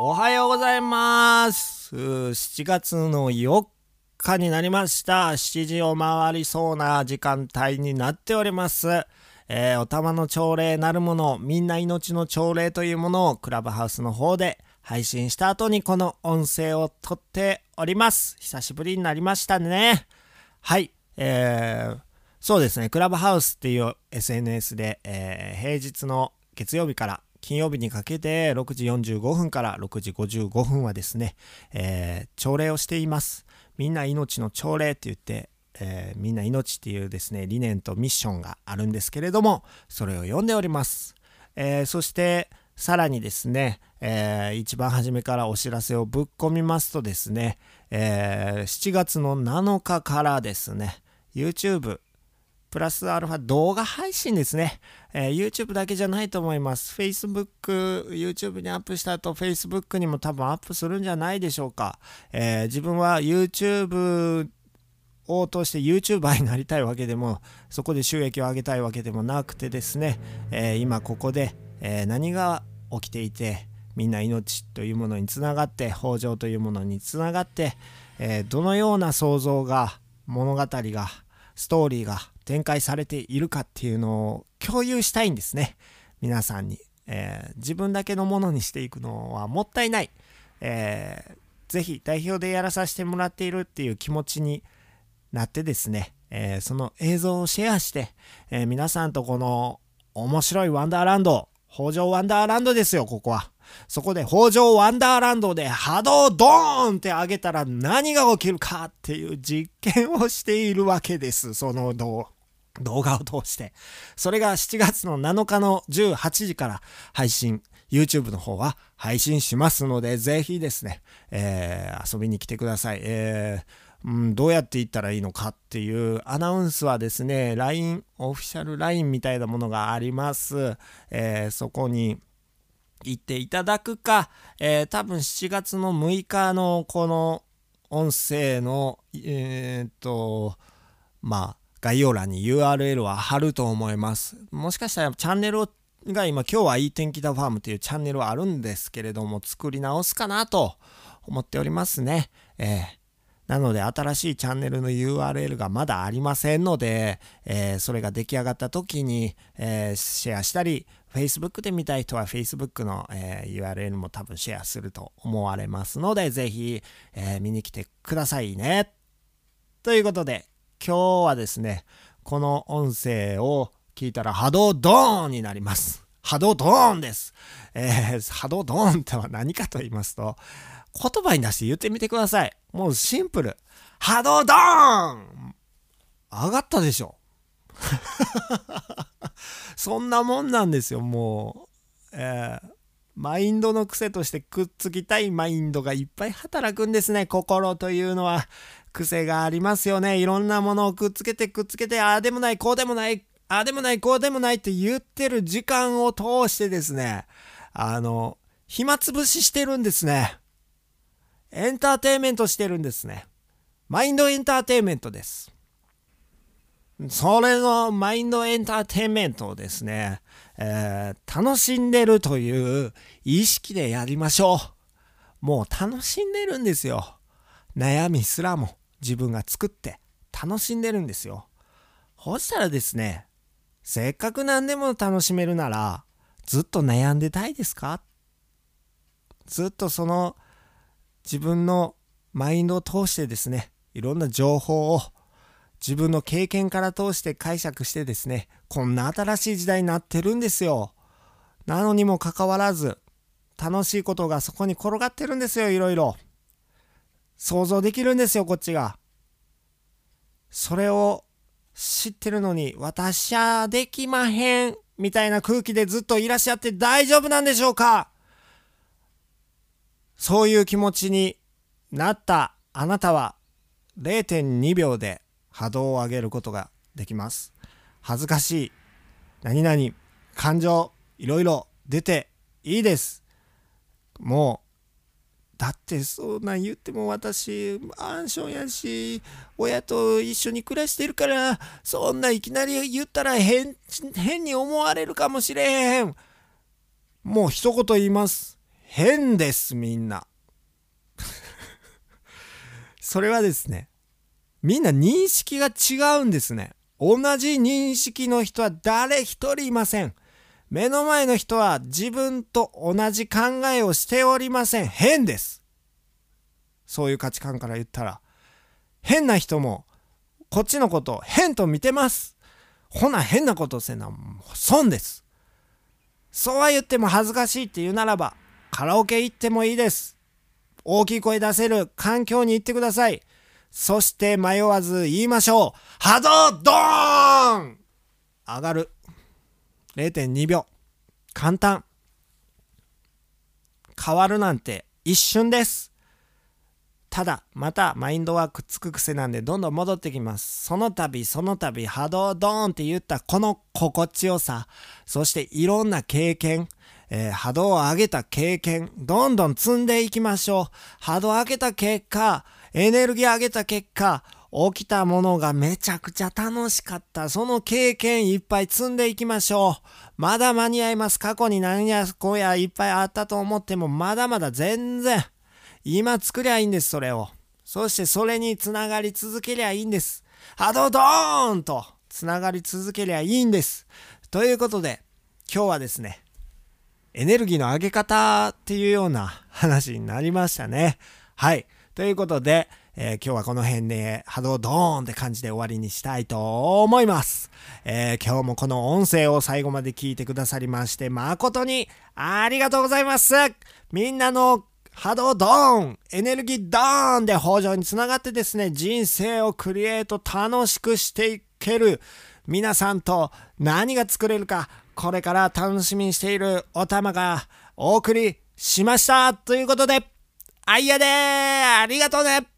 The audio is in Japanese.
おはようございます。7月の4日になりました。7時を回りそうな時間帯になっております。えー、おたまの朝礼なるものみんな命の朝礼というものをクラブハウスの方で配信した後にこの音声を撮っております。久しぶりになりましたね。はい。えー、そうですね。クラブハウスっていう SNS で、えー、平日の月曜日から金曜日にかけて6時45分から6時55分はですね、えー、朝礼をしています。みんな命の朝礼って言って、えー、みんな命っていうですね、理念とミッションがあるんですけれども、それを読んでおります。えー、そして、さらにですね、えー、一番初めからお知らせをぶっ込みますとですね、えー、7月の7日からですね、YouTube プラスアルファ動画配信ですね、えー、YouTube だけじゃないと思います。Facebook、YouTube にアップした後、Facebook にも多分アップするんじゃないでしょうか。えー、自分は YouTube を通して YouTuber になりたいわけでも、そこで収益を上げたいわけでもなくてですね、えー、今ここで、え何が起きていて、みんな命というものにつながって、豊穣というものにつながって、えどのような想像が、物語が、ストーリーが展開されているかっていうのを共有したいんですね。皆さんに。えー、自分だけのものにしていくのはもったいない。えー、ぜひ代表でやらさせてもらっているっていう気持ちになってですね、えー、その映像をシェアして、えー、皆さんとこの面白いワンダーランド、北条ワンダーランドですよ、ここは。そこで北条ワンダーランドで波動ドーンって上げたら何が起きるかっていう実験をしているわけです。その動画動画を通して。それが7月の7日の18時から配信、YouTube の方は配信しますので、ぜひですね、えー、遊びに来てください。えーうん、どうやって行ったらいいのかっていうアナウンスはですね、LINE、オフィシャル LINE みたいなものがあります。えー、そこに行っていただくか、えー、多分7月の6日のこの音声の、えー、っと、まあ、概要欄に URL は貼ると思います。もしかしたらチャンネルが今、今日はいい天気だファームというチャンネルはあるんですけれども、作り直すかなと思っておりますね。えーなので新しいチャンネルの URL がまだありませんので、えー、それが出来上がった時に、えー、シェアしたり、Facebook で見たい人は Facebook の、え、URL も多分シェアすると思われますので、ぜひ、え見に来てくださいね。ということで、今日はですね、この音声を聞いたら波動ドーンになります。波動ドーンです。えー、波動ドーンとは何かと言いますと、言葉に出して言ってみてください。もうシンプル。波動ドーン上がったでしょ。そんなもんなんですよ、もう。えー、マインドの癖としてくっつきたいマインドがいっぱい働くんですね、心というのは。癖がありますよね。いろんなものをくっつけてくっつけて、ああでもない、こうでもない、ああでもない、こうでもないって言ってる時間を通してですね、あの、暇つぶししてるんですね。エンターテインメントしてるんですね。マインドエンターテインメントです。それのマインドエンターテインメントをですね、えー、楽しんでるという意識でやりましょう。もう楽しんでるんですよ。悩みすらも自分が作って楽しんでるんですよ。そしたらですね、せっかく何でも楽しめるなら、ずっと悩んでたいですか？ずっとその自分のマインドを通してですね、いろんな情報を自分の経験から通して解釈してですね、こんな新しい時代になってるんですよ。なのにもかかわらず、楽しいことがそこに転がってるんですよ、いろいろ。想像できるんですよ、こっちが。それを知ってるのに、私はできまへん、みたいな空気でずっといらっしゃって大丈夫なんでしょうかそういう気持ちになったあなたは0.2秒で波動を上げることができます。恥ずかしい、何々、感情、いろいろ出ていいです。もう、だってそんなん言っても私、マンションやし、親と一緒に暮らしてるから、そんないきなり言ったら変、変に思われるかもしれへん。もう一言言います。変ですみんな それはですねみんな認識が違うんですね同じ認識の人は誰一人いません目の前の人は自分と同じ考えをしておりません。変です。そういう価値観から言ったら変な人もこっちのこと変と見てます。ほな変なことせな損です。そうは言っても恥ずかしいって言うならばカラオケ行ってもいいです。大きい声出せる環境に行ってください。そして迷わず言いましょう。波動ドーン！上がる。0.2秒。簡単。変わるなんて一瞬です。ただまたマインドはくっつく癖なんでどんどん戻ってきます。その度その度波動ドーンって言ったこの心地よさ。そしていろんな経験。えー、波動を上げた経験、どんどん積んでいきましょう。波動を上げた結果、エネルギー上げた結果、起きたものがめちゃくちゃ楽しかった。その経験いっぱい積んでいきましょう。まだ間に合います。過去に何やこうやいっぱいあったと思っても、まだまだ全然。今作りゃいいんです、それを。そしてそれにつながり続けりゃいいんです。波動ドーンとつながり続けりゃいいんです。ということで、今日はですね、エネルギーの上げ方っていうような話になりましたね。はい。ということで、えー、今日はこの辺で波動ドーンって感じで終わりにしたいと思います。えー、今日もこの音声を最後まで聞いてくださりまして誠にありがとうございます。みんなの波動ドーンエネルギードーンで北条につながってですね、人生をクリエイト楽しくしていける皆さんと何が作れるか、これから楽しみにしているお玉がお送りしましたということで、あいやでありがとうね